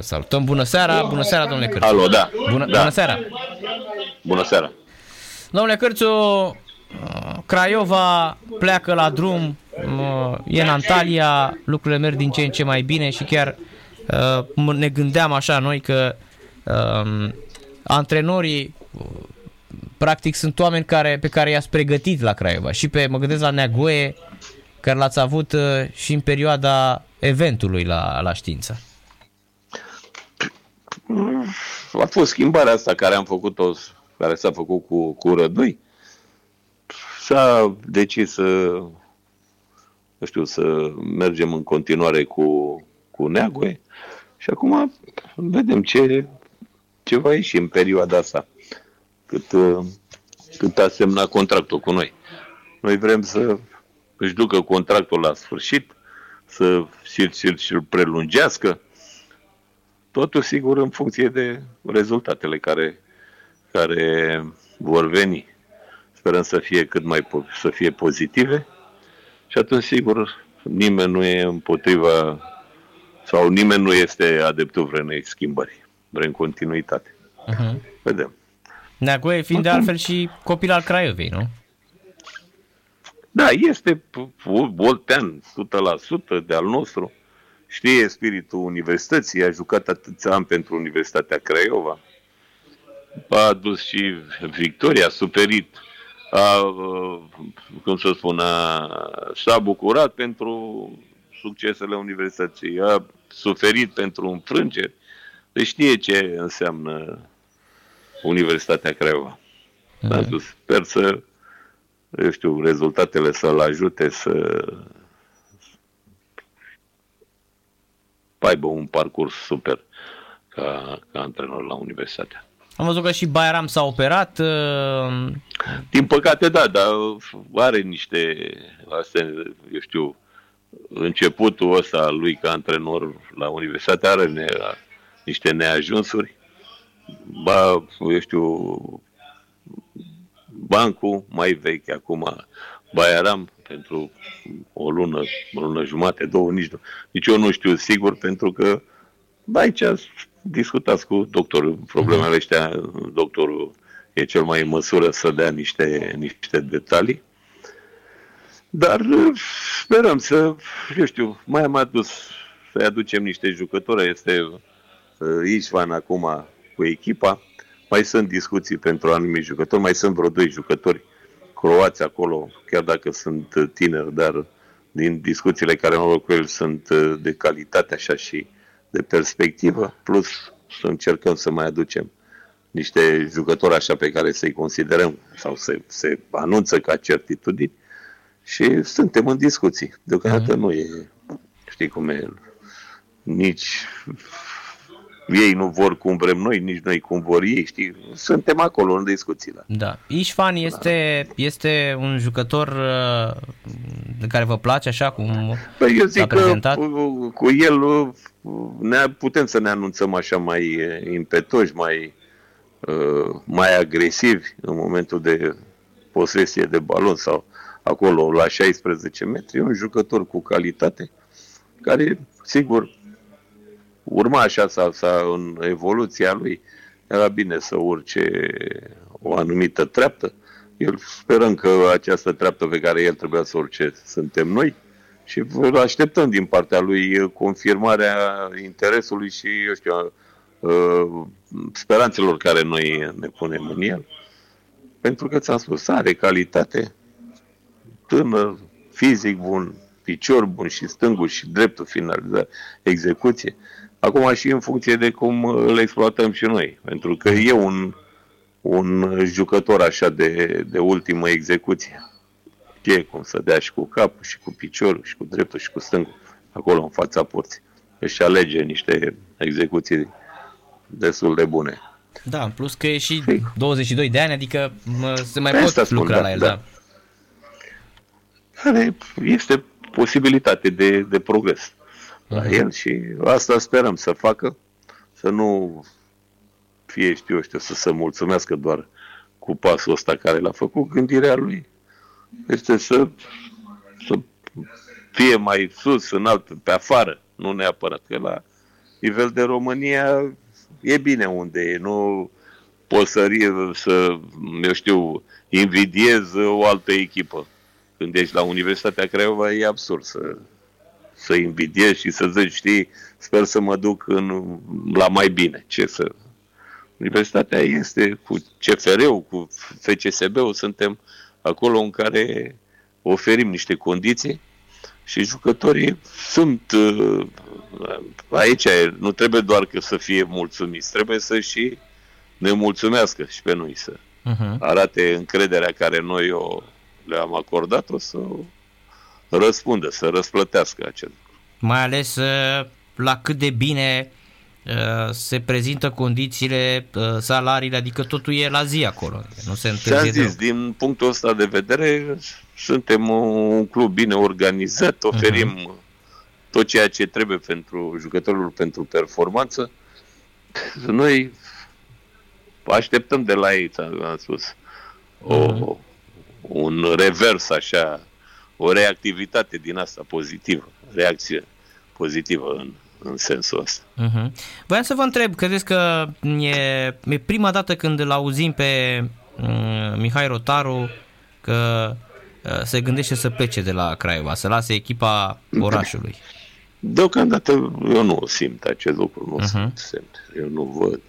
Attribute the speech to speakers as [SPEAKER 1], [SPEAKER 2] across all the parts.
[SPEAKER 1] salutăm. Bună seara, bună seara, domnule Cârțu.
[SPEAKER 2] Alo, da.
[SPEAKER 1] Bună,
[SPEAKER 2] da.
[SPEAKER 1] bună seara.
[SPEAKER 2] Bună seara.
[SPEAKER 1] Domnule Cârțu, Craiova pleacă la drum, e în Antalya, lucrurile merg din ce în ce mai bine și chiar ne gândeam așa noi că um, antrenorii practic sunt oameni care, pe care i-ați pregătit la Craiova și pe, mă gândesc la Neagoe, care l-ați avut uh, și în perioada eventului la, la știință.
[SPEAKER 2] A fost schimbarea asta care am făcut-o, care s-a făcut cu, cu Rădui. S-a decis să, nu știu, să mergem în continuare cu, cu Neagoe și acum vedem ce, ce va ieși în perioada asta cât, uh, cât a semnat contractul cu noi. Noi vrem să își ducă contractul la sfârșit, să și îl prelungească, totul sigur în funcție de rezultatele care, care vor veni. Sperăm să fie cât mai să fie pozitive și atunci sigur nimeni nu e împotriva sau nimeni nu este adeptul vreunei schimbări. Vrem continuitate. Uh-huh. Vedem.
[SPEAKER 1] Neagoe fiind de altfel și copil al Craiovei, nu?
[SPEAKER 2] Da, este voltean 100% de al nostru. Știe spiritul universității, a jucat atâția ani pentru Universitatea Craiova. A adus și victoria, a suferit, a, cum să spun, a, s-a bucurat pentru succesele universității, a suferit pentru înfrângeri. Deci știe ce înseamnă Universitatea Craiova. Mm-hmm. Sper să, eu știu, rezultatele să-l ajute să aibă un parcurs super ca, ca antrenor la universitate.
[SPEAKER 1] Am văzut că și Bayram s-a operat. Uh...
[SPEAKER 2] Din păcate, da, dar are niște, astea, eu știu, începutul ăsta lui ca antrenor la universitate are ne, niște neajunsuri ba, eu știu, bancul mai vechi, acum Baiaram, pentru o lună, o lună jumate, două, nici, nici eu nu știu sigur, pentru că da, aici discutați cu doctorul problemele mhm. ăștia, doctorul e cel mai în măsură să dea niște, niște detalii. Dar sperăm să, eu știu, mai am adus, să-i aducem niște jucători. Este uh, Ișvan acum cu echipa. Mai sunt discuții pentru anumiti jucători, mai sunt vreo doi jucători croați acolo, chiar dacă sunt tineri, dar din discuțiile care am avut cu el sunt uh, de calitate așa și de perspectivă, plus să încercăm să mai aducem niște jucători așa pe care să-i considerăm sau se, se anunță ca certitudini și suntem în discuții. Deocamdată uh-huh. nu e, știi cum e, nici ei nu vor cum vrem noi, nici noi cum vor ei, știi? Suntem acolo în discuțiile.
[SPEAKER 1] Da. Ișfan este, da. este un jucător uh, de care vă place așa cum
[SPEAKER 2] păi eu zic prezentat? că cu el uh, ne, putem să ne anunțăm așa mai uh, impetoși, mai, mai agresivi în momentul de posesie de balon sau acolo la 16 metri. E un jucător cu calitate care, sigur, urma așa sau, sau în evoluția lui, era bine să urce o anumită treaptă. El sperăm că această treaptă pe care el trebuia să urce suntem noi și vă așteptăm din partea lui confirmarea interesului și, eu știu, uh, speranțelor care noi ne punem în el. Pentru că ți-am spus, are calitate, tânăr, fizic bun, picior bun și stângul și dreptul finalizat, execuție. Acum și în funcție de cum îl exploatăm și noi. Pentru că e un, un jucător așa de, de ultimă execuție. E cum să dea și cu capul, și cu piciorul, și cu dreptul, și cu stângul, acolo în fața porții. Își alege niște execuții destul de bune.
[SPEAKER 1] Da, plus că e și 22 de ani, adică se mai pot lucra da, la el, da. da.
[SPEAKER 2] Care este posibilitate de, de progres la el și asta sperăm să facă, să nu fie, știu, știu, să se mulțumească doar cu pasul ăsta care l-a făcut, gândirea lui este să, să fie mai sus, înalt, pe afară, nu neapărat, că la nivel de România e bine unde e. Nu poți să, să, eu știu, invidiez o altă echipă. Când ești la Universitatea Craiova e absurd să, să invidiezi și să zici, știi, sper să mă duc în, la mai bine. Ce să... Universitatea este cu CFR-ul, cu FCSB-ul, suntem acolo în care oferim niște condiții și jucătorii sunt uh, aici, nu trebuie doar că să fie mulțumiți, trebuie să și ne mulțumească și pe noi să uh-huh. arate încrederea care noi o le-am acordat-o să răspundă, să răsplătească acest lucru.
[SPEAKER 1] Mai ales uh, la cât de bine uh, se prezintă condițiile, uh, salariile, adică totul e la zi acolo. Nu se întârzie
[SPEAKER 2] zis, din punctul ăsta de vedere, suntem un club bine organizat, oferim uh-huh. tot ceea ce trebuie pentru jucătorul pentru performanță. Noi așteptăm de la ei, am spus, o, uh-huh. un revers așa, o reactivitate din asta pozitivă, reacție pozitivă în, în sensul ăsta.
[SPEAKER 1] Uh-huh. Voiam să vă întreb, credeți că e, e prima dată când îl auzim pe uh, Mihai Rotaru că uh, se gândește să plece de la Craiova, să lase echipa orașului?
[SPEAKER 2] Deocamdată eu nu simt acest lucru, nu uh-huh. simt, eu nu văd.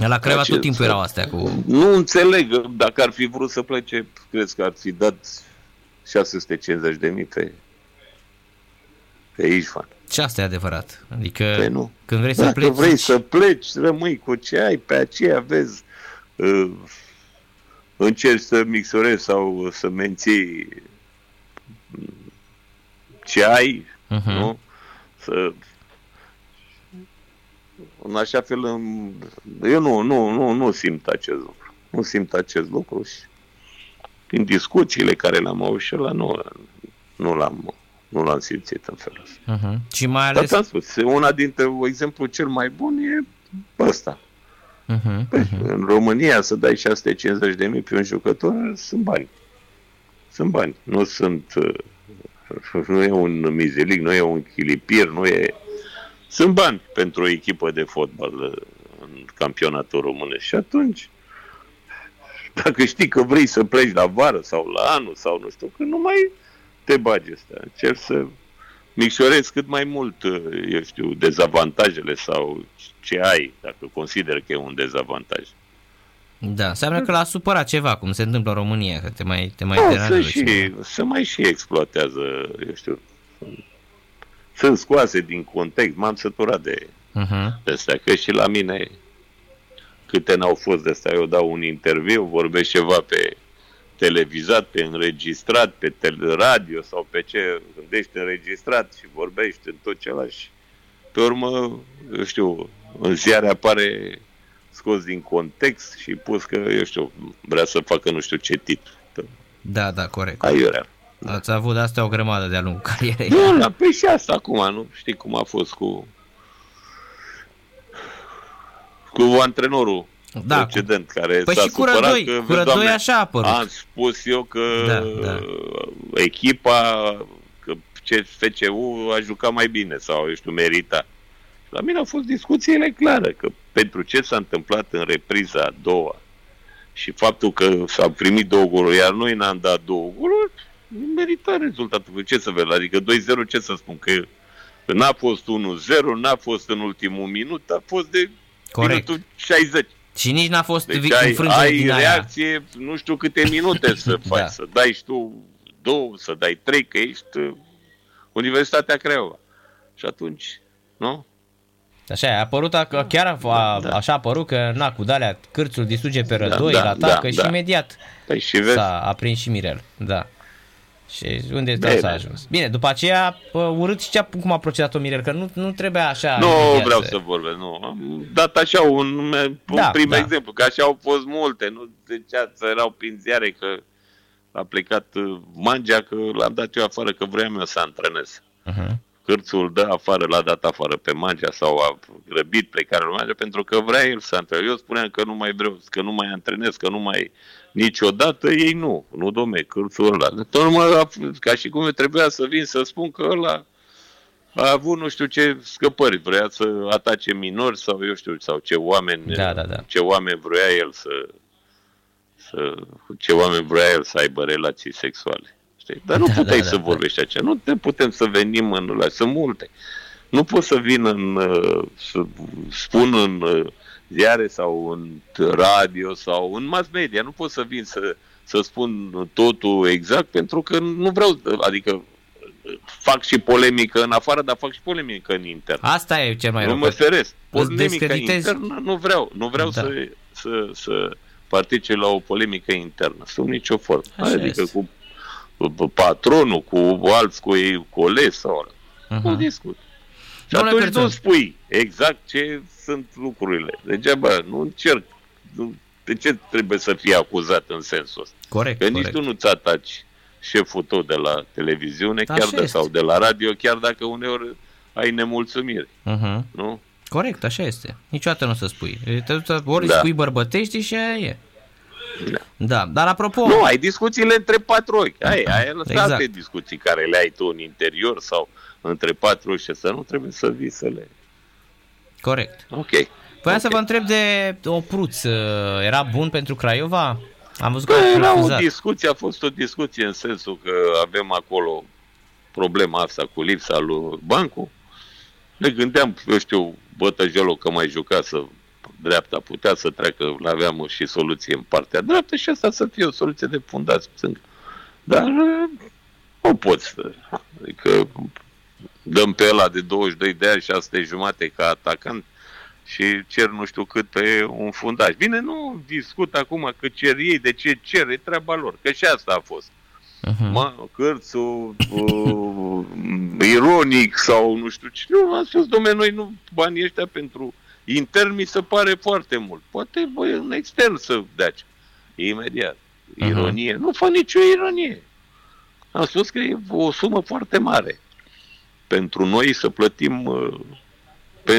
[SPEAKER 1] La Craiova tot timpul erau astea cu...
[SPEAKER 2] Nu înțeleg, dacă ar fi vrut să plece, crezi că ar fi dat 650 de mii pe, pe Ișvan.
[SPEAKER 1] Și asta e adevărat. Adică
[SPEAKER 2] păi nu.
[SPEAKER 1] când vrei
[SPEAKER 2] Dacă
[SPEAKER 1] să pleci...
[SPEAKER 2] vrei să pleci, rămâi cu ce ai, pe aceea vezi, uh, încerci să mixorezi sau să menții ce ai, uh-huh. nu? Să în așa fel, eu nu, nu, nu, nu simt acest lucru. Nu simt acest lucru și în discuțiile care le-am avut și la nu, nu l-am, nu l-am simțit în felul ăsta.
[SPEAKER 1] Uh-huh. Și mai ales...
[SPEAKER 2] Dar spus, una dintre exemplu cel mai bun e ăsta. Uh-huh, uh-huh. În România să dai 650 de mii pe un jucător sunt bani. Sunt bani. Nu sunt... Nu e un mizelic, nu e un chilipir, nu e sunt bani pentru o echipă de fotbal uh, în campionatul românesc și atunci dacă știi că vrei să pleci la vară sau la anul sau nu știu, că nu mai te bagi ăsta. Încerci să micșorezi cât mai mult, uh, eu știu, dezavantajele sau ce ai, dacă consider că e un dezavantaj.
[SPEAKER 1] Da, înseamnă că l-a supărat ceva, cum se întâmplă în România, că te mai, te mai
[SPEAKER 2] da, să, și, să mai și exploatează, eu știu, sunt scoase din context, m-am săturat de uh-huh. astea, că și la mine câte n-au fost de astea, eu dau un interviu, vorbesc ceva pe televizat, pe înregistrat, pe tele- radio sau pe ce, când ești înregistrat și vorbești în tot celălalt pe urmă, eu știu, în ziare apare scos din context și pus că, eu știu, vrea să facă nu știu ce titlu.
[SPEAKER 1] Da, da, corect.
[SPEAKER 2] Aiurea.
[SPEAKER 1] Ați avut astea o grămadă de-a lungul carierei.
[SPEAKER 2] Nu, la pe și asta acum, nu? Știi cum a fost cu cu antrenorul da, precedent care
[SPEAKER 1] păi
[SPEAKER 2] s-a
[SPEAKER 1] și
[SPEAKER 2] supărat
[SPEAKER 1] Rădoi,
[SPEAKER 2] că,
[SPEAKER 1] cu Rădoi așa a apărut.
[SPEAKER 2] Am spus eu că
[SPEAKER 1] da, da.
[SPEAKER 2] echipa, că FCU a jucat mai bine sau, eu știu, merita. La mine au fost discuțiile clare, că pentru ce s-a întâmplat în repriza a doua și faptul că s-au primit două goluri, iar noi n-am dat două goluri, merita rezultatul. Ce să vezi? Adică 2-0, ce să spun? Că n-a fost 1-0, n-a fost în ultimul minut, a fost de Corect. minutul 60.
[SPEAKER 1] Și nici n-a fost
[SPEAKER 2] deci ai, ai din reacție, aia. nu știu câte minute să faci, da. să dai și tu două, să dai trei, că ești uh, Universitatea Craiova. Și atunci, nu?
[SPEAKER 1] Așa, a apărut, a, chiar a, a, da. așa a apărut că, na, cu dalea cârțul distruge pe da, rădoi, da, da, atacă da, și da. imediat
[SPEAKER 2] păi și vezi?
[SPEAKER 1] s-a aprins și Mirel. Da. Și unde Bine. s-a ajuns? Bine, după aceea, urât și ce, cum a procedat-o Mirel, că nu, nu trebuia așa.
[SPEAKER 2] Nu vreau să... să vorbesc, nu. Am dat așa un, un da, prim da. exemplu, că așa au fost multe, nu zicea să erau prin ziare că a plecat uh, Mangea, că l-am dat eu afară, că vreau eu să antrenez. Uh-huh. Cârțul dă afară, l-a dat afară pe Mangea sau a grăbit plecarea lui Mangea pentru că vrea el să antreneze. Eu spuneam că nu mai vreau, că nu mai antrenez, că nu mai niciodată ei nu. Nu, domne, cârțul ăla. De urmă, ca și cum trebuia să vin să spun că ăla a avut nu știu ce scăpări, vrea să atace minori sau eu știu, sau ce oameni,
[SPEAKER 1] da, da, da.
[SPEAKER 2] ce oameni vrea el să, să, ce oameni vrea el să aibă relații sexuale. Știi? Dar nu da, puteai da, să da, da. vorbești da. aceea. Nu te putem să venim în la sunt multe. Nu pot să vin în, uh, să spun în uh, ziare sau în radio sau în mass media. Nu pot să vin să, să spun totul exact pentru că nu vreau, adică fac și polemică în afară, dar fac și polemică în intern.
[SPEAKER 1] Asta e cel mai rău.
[SPEAKER 2] Nu mă feresc. Polemică internă nu vreau. Nu vreau da. să, să, să participe la o polemică internă. Sub nicio formă. Așa adică este. cu, cu patronul, cu alți cu ei, colegi sau uh-huh. nu discut. Și Domnule atunci nu spui exact ce sunt lucrurile. Degeaba, nu încerc. Nu, de ce trebuie să fii acuzat în sensul ăsta?
[SPEAKER 1] Corect,
[SPEAKER 2] Că
[SPEAKER 1] corect.
[SPEAKER 2] nici tu nu-ți ataci șeful tău de la televiziune, Așa chiar de, sau de la radio, chiar dacă uneori ai nemulțumiri. Uh-huh. Nu?
[SPEAKER 1] Corect, așa este. Niciodată nu o să spui. Ori da. spui bărbătești și aia e. Da. da. Dar apropo...
[SPEAKER 2] Nu, ai discuțiile între patru ochi. Ai, ai exact. alte discuții care le ai tu în interior sau între patru ochi și să nu trebuie să vii să le...
[SPEAKER 1] Corect.
[SPEAKER 2] Ok.
[SPEAKER 1] Păi okay. să vă întreb de Opruț. Era bun pentru Craiova? Am văzut că
[SPEAKER 2] era o discuție, a fost o discuție în sensul că avem acolo problema asta cu lipsa lui Bancu. Ne gândeam, eu știu, Bătăjelul că mai juca să dreapta putea să treacă, aveam și soluție în partea dreaptă și asta să fie o soluție de fundați stâng. Dar nu poți. Adică dăm pe ăla de 22 de ani și asta e jumate ca atacant și cer nu știu cât pe un fundaj. Bine, nu discut acum că cer ei, de ce cer, e treaba lor, că și asta a fost. Uh-huh. Mă, cârțul, uh, ironic sau nu știu ce. Nu, am spus, domnule, noi nu, banii ăștia pentru intern mi se pare foarte mult. Poate voi în extern să dați. Imediat. Mhm. Ironie. Uh-huh. Nu fă nicio ironie. Am spus că e o sumă foarte mare pentru noi să plătim uh, pe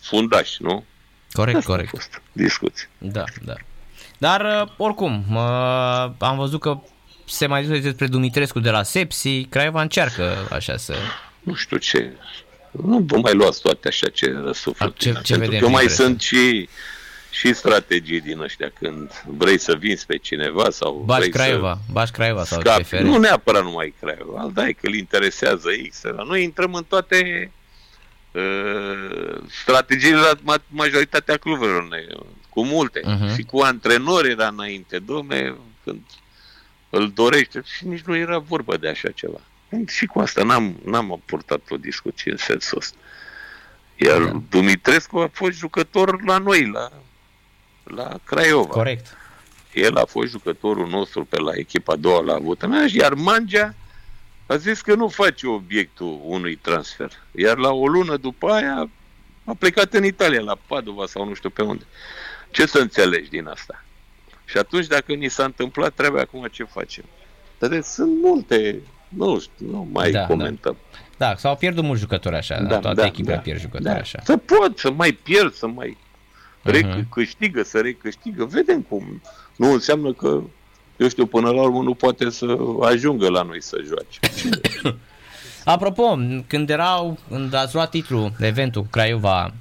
[SPEAKER 2] fundaș, nu?
[SPEAKER 1] Corect, Asta corect. A fost
[SPEAKER 2] discuții.
[SPEAKER 1] Da, da. Dar, uh, oricum, uh, am văzut că se mai discută despre Dumitrescu de la Sepsi, Craiova încearcă așa să...
[SPEAKER 2] Nu știu ce, nu vă mai luați toate așa ce răsuflă.
[SPEAKER 1] Ce, ce vedem
[SPEAKER 2] că mai sunt și, și strategii din ăștia când vrei să vinzi pe cineva sau
[SPEAKER 1] Bași
[SPEAKER 2] vrei
[SPEAKER 1] Craiova,
[SPEAKER 2] să
[SPEAKER 1] Bași Craiova sau
[SPEAKER 2] scapi. Nu neapărat numai Craiova, da, că îl interesează X. Noi intrăm în toate uh, strategiile la majoritatea cluburilor, cu multe. Uh-huh. Și cu antrenori era înainte, domne, când îl dorește și nici nu era vorba de așa ceva. Și cu asta n-am, n-am purtat o discuție în sensul ăsta. Iar da. Dumitrescu a fost jucător la noi, la, la Craiova.
[SPEAKER 1] Corect.
[SPEAKER 2] El a fost jucătorul nostru pe la echipa a doua la avut iar Mangea a zis că nu face obiectul unui transfer. Iar la o lună după aia a plecat în Italia, la Padova sau nu știu pe unde. Ce să înțelegi din asta? Și atunci, dacă ni s-a întâmplat, trebuie acum ce facem? Dar sunt multe, nu știu, nu mai da, comentăm.
[SPEAKER 1] Da. da, s-au pierdut mulți jucători așa, da, toate da, echipele da, pierd jucători da. așa.
[SPEAKER 2] Să pot, să mai pierd, să mai uh-huh. recâștigă, să recâștigă, vedem cum. Nu înseamnă că, eu știu, până la urmă nu poate să ajungă la noi să joace.
[SPEAKER 1] Apropo, când erau, când ați luat titlul, eventul cu Craiova,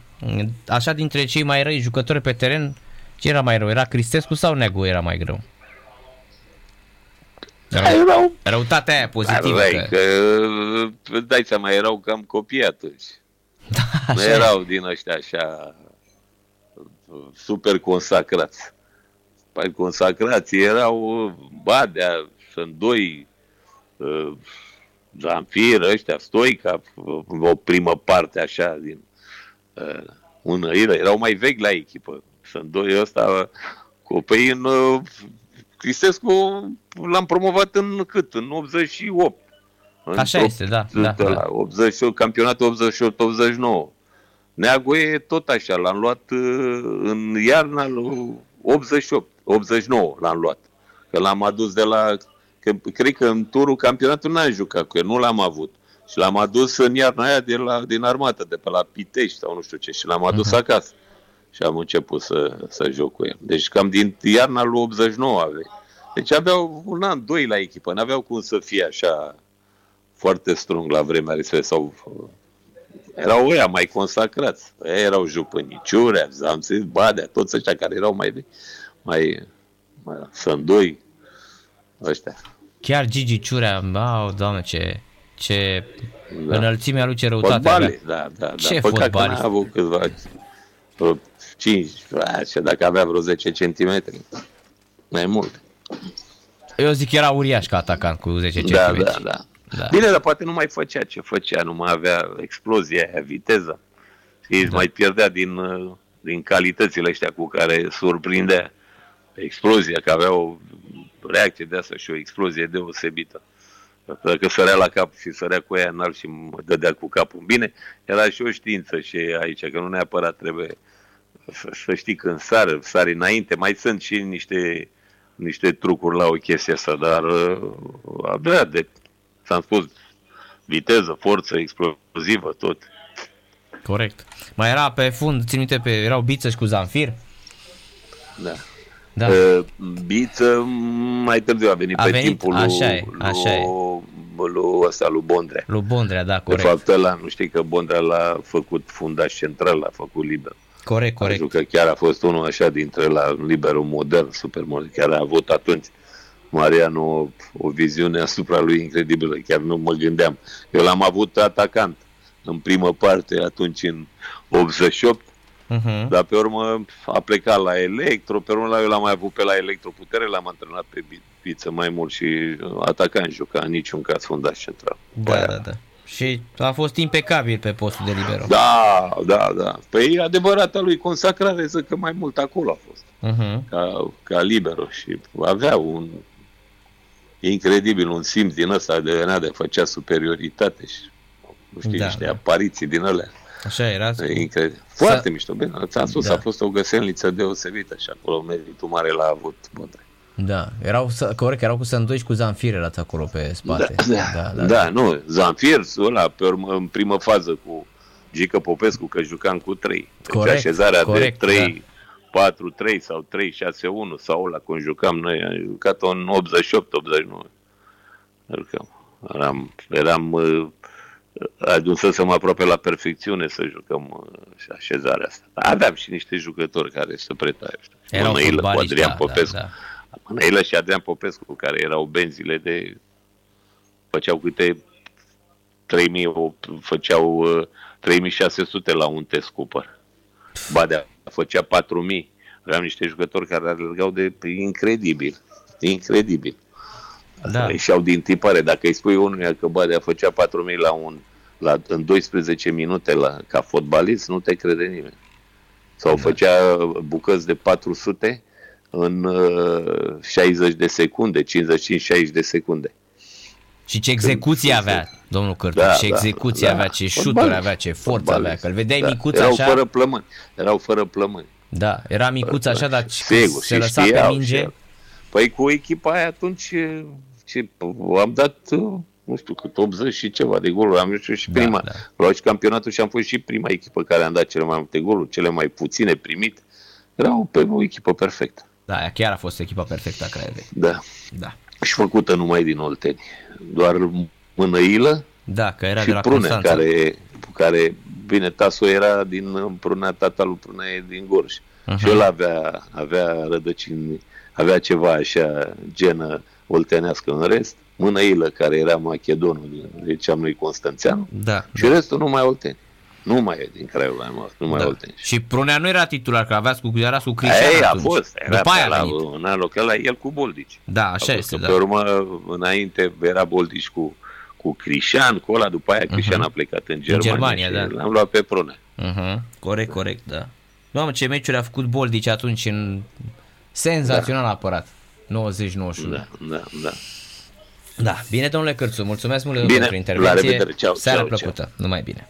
[SPEAKER 1] așa dintre cei mai răi jucători pe teren, ce era mai rău? Era Cristescu sau Negu era mai greu? Rău, erau, răutatea aia pozitivă. Răi,
[SPEAKER 2] că, că dai seama, erau cam copii atunci. Da, nu erau din ăștia așa super consacrați. Păi consacrați erau Badea, sunt doi, uh, Zamfir, ăștia, Stoica, o primă parte așa din uh, unăire, erau mai vechi la echipă. Sunt doi ăsta, copii în uh, Crisescu l-am promovat în cât? În 88.
[SPEAKER 1] Așa în este, da. da,
[SPEAKER 2] da. 88, campionatul 88-89. Neagoe tot așa, l-am luat uh, în iarna 88, 89 l-am luat. Că l-am adus de la, că, cred că în turul campionatului n-am jucat cu el, nu l-am avut. Și l-am adus în iarna aia de la, din armată, de pe la Pitești sau nu știu ce, și l-am adus uh-huh. acasă și am început să, să joc cu el. Deci cam din iarna lui 89 avea. Deci aveau un an, doi la echipă, n-aveau cum să fie așa foarte strung la vremea respectivă sau erau ăia mai consacrați. Ăia erau Jupâniciurea, Zamțit, Badea, toți ăștia care erau mai, mai, mai Sândoi, ăștia.
[SPEAKER 1] Chiar Gigi Ciurea, oh, doamne, ce, ce da. înălțimea lui ce răutate
[SPEAKER 2] Fotbalist, da, da, da.
[SPEAKER 1] Ce
[SPEAKER 2] Păcat
[SPEAKER 1] fotbalist?
[SPEAKER 2] că n-a avut câțiva, vreo 5, așa, dacă avea vreo 10 centimetri, mai mult.
[SPEAKER 1] Eu zic că era uriaș ca atacant cu 10
[SPEAKER 2] Da,
[SPEAKER 1] cm.
[SPEAKER 2] da, da.
[SPEAKER 1] Da.
[SPEAKER 2] Bine, dar poate nu mai făcea ce făcea, nu mai avea explozia aia, viteza. Și își
[SPEAKER 1] Da.
[SPEAKER 2] mai pierdea din, uh, din calitățile astea cu care surprindea explozia, că avea o reacție de asta și o explozie deosebită. Dacă sărea la cap și sărea cu ea înalt și mă dădea cu capul. Bine, era și o știință și aici, că nu neapărat trebuie să, să știi când sară, sari înainte. Mai sunt și niște, niște trucuri la o chestie asta, dar uh, avea de, ți-am spus, viteză, forță explozivă, tot.
[SPEAKER 1] Corect. Mai era pe fund, țin minte, pe, erau Bițăși cu Zanfir.
[SPEAKER 2] Da.
[SPEAKER 1] Da.
[SPEAKER 2] Uh, Biță mai târziu a venit
[SPEAKER 1] A
[SPEAKER 2] pe
[SPEAKER 1] venit,
[SPEAKER 2] timpul
[SPEAKER 1] așa
[SPEAKER 2] lui,
[SPEAKER 1] e, așa e.
[SPEAKER 2] lui, lui, ăsta, lui Bondrea.
[SPEAKER 1] Lui Bondrea, da,
[SPEAKER 2] De
[SPEAKER 1] corect.
[SPEAKER 2] fapt, ăla, nu știi că Bondrea l-a făcut fundaș central, l-a făcut liber.
[SPEAKER 1] Corect, corect.
[SPEAKER 2] Pentru că chiar a fost unul așa dintre la liberul modern, super modern. Chiar a avut atunci Marianu o, o viziune asupra lui incredibilă. Chiar nu mă gândeam. Eu l-am avut atacant în primă parte atunci în 88,
[SPEAKER 1] Uh-huh.
[SPEAKER 2] dar pe urmă a plecat la Electro, pe urmă eu l-am mai avut pe la Electroputere, l-am antrenat pe Bi- Biță mai mult și atacant juca, în niciun caz fundaș central.
[SPEAKER 1] Da, da, da. Și a fost impecabil pe postul de libero.
[SPEAKER 2] Da, da, da. Păi adevărata lui consacrare, zic că mai mult acolo a fost.
[SPEAKER 1] Uh-huh.
[SPEAKER 2] ca, ca libero și avea un incredibil, un simț din ăsta de venea de făcea superioritate și nu știu,
[SPEAKER 1] Da,
[SPEAKER 2] da, niște
[SPEAKER 1] da.
[SPEAKER 2] apariții din alea.
[SPEAKER 1] Așa era.
[SPEAKER 2] E incredibil. Foarte
[SPEAKER 1] Să-
[SPEAKER 2] mișto. Bine, ți-am spus,
[SPEAKER 1] Da.
[SPEAKER 2] a fost o găselniță deosebită și acolo meritul mare l-a avut Bondre.
[SPEAKER 1] Da, erau, să- corect, erau cu Sândoi și cu Zanfir erați acolo pe spate.
[SPEAKER 2] Da, da, da, da, nu, Zanfir, ăla, pe urmă, în primă fază cu Gică Popescu, că jucam cu 3. Deci
[SPEAKER 1] Corect,
[SPEAKER 2] așezarea
[SPEAKER 1] corect, da.
[SPEAKER 2] de 3, 4, 3 sau 3, 6, 1 sau ăla când jucam noi, am jucat în 88, 89. Jucam. Eram, eram uh, ajunsesem aproape la perfecțiune să jucăm uh, și așezarea asta. Aveam și niște jucători care se preta, eu știu.
[SPEAKER 1] Erau
[SPEAKER 2] Mănăilă cu
[SPEAKER 1] fotbaliști,
[SPEAKER 2] Adrian
[SPEAKER 1] da,
[SPEAKER 2] Popescu.
[SPEAKER 1] da, da.
[SPEAKER 2] Mănăilă și Adrian Popescu, care erau benzile de... făceau câte 3000, o- făceau uh, 3600 la un test Cooper. Badea făcea 4000. Aveam niște jucători care alergau de incredibil. Incredibil.
[SPEAKER 1] Da.
[SPEAKER 2] Ieșeau din tipare. Dacă îi spui unuia că Badea făcea 4000 la un, la, în 12 minute la, ca fotbalist, nu te crede nimeni. Sau da. făcea bucăți de 400 în uh, 60 de secunde, 55-60 de secunde.
[SPEAKER 1] Și ce execuție avea, domnul Cârtu,
[SPEAKER 2] Da,
[SPEAKER 1] ce
[SPEAKER 2] da,
[SPEAKER 1] execuție
[SPEAKER 2] da.
[SPEAKER 1] avea, ce șuturi
[SPEAKER 2] Fotbalist.
[SPEAKER 1] avea, ce forță
[SPEAKER 2] Fotbalist.
[SPEAKER 1] avea, că îl vedeai
[SPEAKER 2] Da.
[SPEAKER 1] micuț
[SPEAKER 2] Erau
[SPEAKER 1] așa.
[SPEAKER 2] fără plămâni. Erau fără plămâni.
[SPEAKER 1] Da, era micuț așa, dar
[SPEAKER 2] Sigur,
[SPEAKER 1] se
[SPEAKER 2] și
[SPEAKER 1] lăsa pe
[SPEAKER 2] știau și
[SPEAKER 1] minge.
[SPEAKER 2] el. Păi cu echipa aia atunci ce, am dat, nu știu cât, 80 și ceva de goluri. Am jucat și
[SPEAKER 1] Da,
[SPEAKER 2] prima.
[SPEAKER 1] da.
[SPEAKER 2] Luat și campionatul și am fost și prima echipă care am dat cele mai multe goluri, cele mai puține primit. Erau pe o echipă perfectă.
[SPEAKER 1] Da, aia chiar a fost echipa perfectă a Craiovei.
[SPEAKER 2] Da.
[SPEAKER 1] Da.
[SPEAKER 2] Și făcută numai din Olteni. Doar mânăilă
[SPEAKER 1] Da, că era
[SPEAKER 2] și
[SPEAKER 1] de la
[SPEAKER 2] Prune,
[SPEAKER 1] Constanța.
[SPEAKER 2] care, care, bine, Taso era din Prunea, tata lui Prunea e din Gorj.
[SPEAKER 1] Mhm.
[SPEAKER 2] Și el avea, avea rădăcini, avea ceva așa, genă oltenească în rest. Mânăilă, care era macedonul, din- ziceam noi Constanțeanu,
[SPEAKER 1] Da,
[SPEAKER 2] și restul numai olteni. Nu mai e din Craiova, mai mult, numai
[SPEAKER 1] da.
[SPEAKER 2] olteni.
[SPEAKER 1] Și Prunea nu era titular, că aveați cu, era cu Cristian
[SPEAKER 2] Ei, a
[SPEAKER 1] atunci.
[SPEAKER 2] fost, era
[SPEAKER 1] După aia
[SPEAKER 2] pe
[SPEAKER 1] a
[SPEAKER 2] la,
[SPEAKER 1] venit.
[SPEAKER 2] în anul ăla, el cu Boldici.
[SPEAKER 1] Da,
[SPEAKER 2] A
[SPEAKER 1] așa
[SPEAKER 2] fost
[SPEAKER 1] este,
[SPEAKER 2] că
[SPEAKER 1] da.
[SPEAKER 2] Pe urmă, înainte era Boldici cu, cu Crișan, cu ăla, după aia Crișan a plecat în Germania,
[SPEAKER 1] Germania,
[SPEAKER 2] și
[SPEAKER 1] da.
[SPEAKER 2] l-am luat pe Prune.
[SPEAKER 1] Uh-huh. Corect, corect, da. Doamne, ce meciuri a făcut Boldici atunci în senzațional apărat. 90-91.
[SPEAKER 2] Da, da, da.
[SPEAKER 1] Da, bine domnule Cârțu, mulțumesc mult
[SPEAKER 2] Bine,
[SPEAKER 1] pentru intervenție.
[SPEAKER 2] la revedere, ceau,
[SPEAKER 1] Seara
[SPEAKER 2] ceau,
[SPEAKER 1] plăcută, numai bine.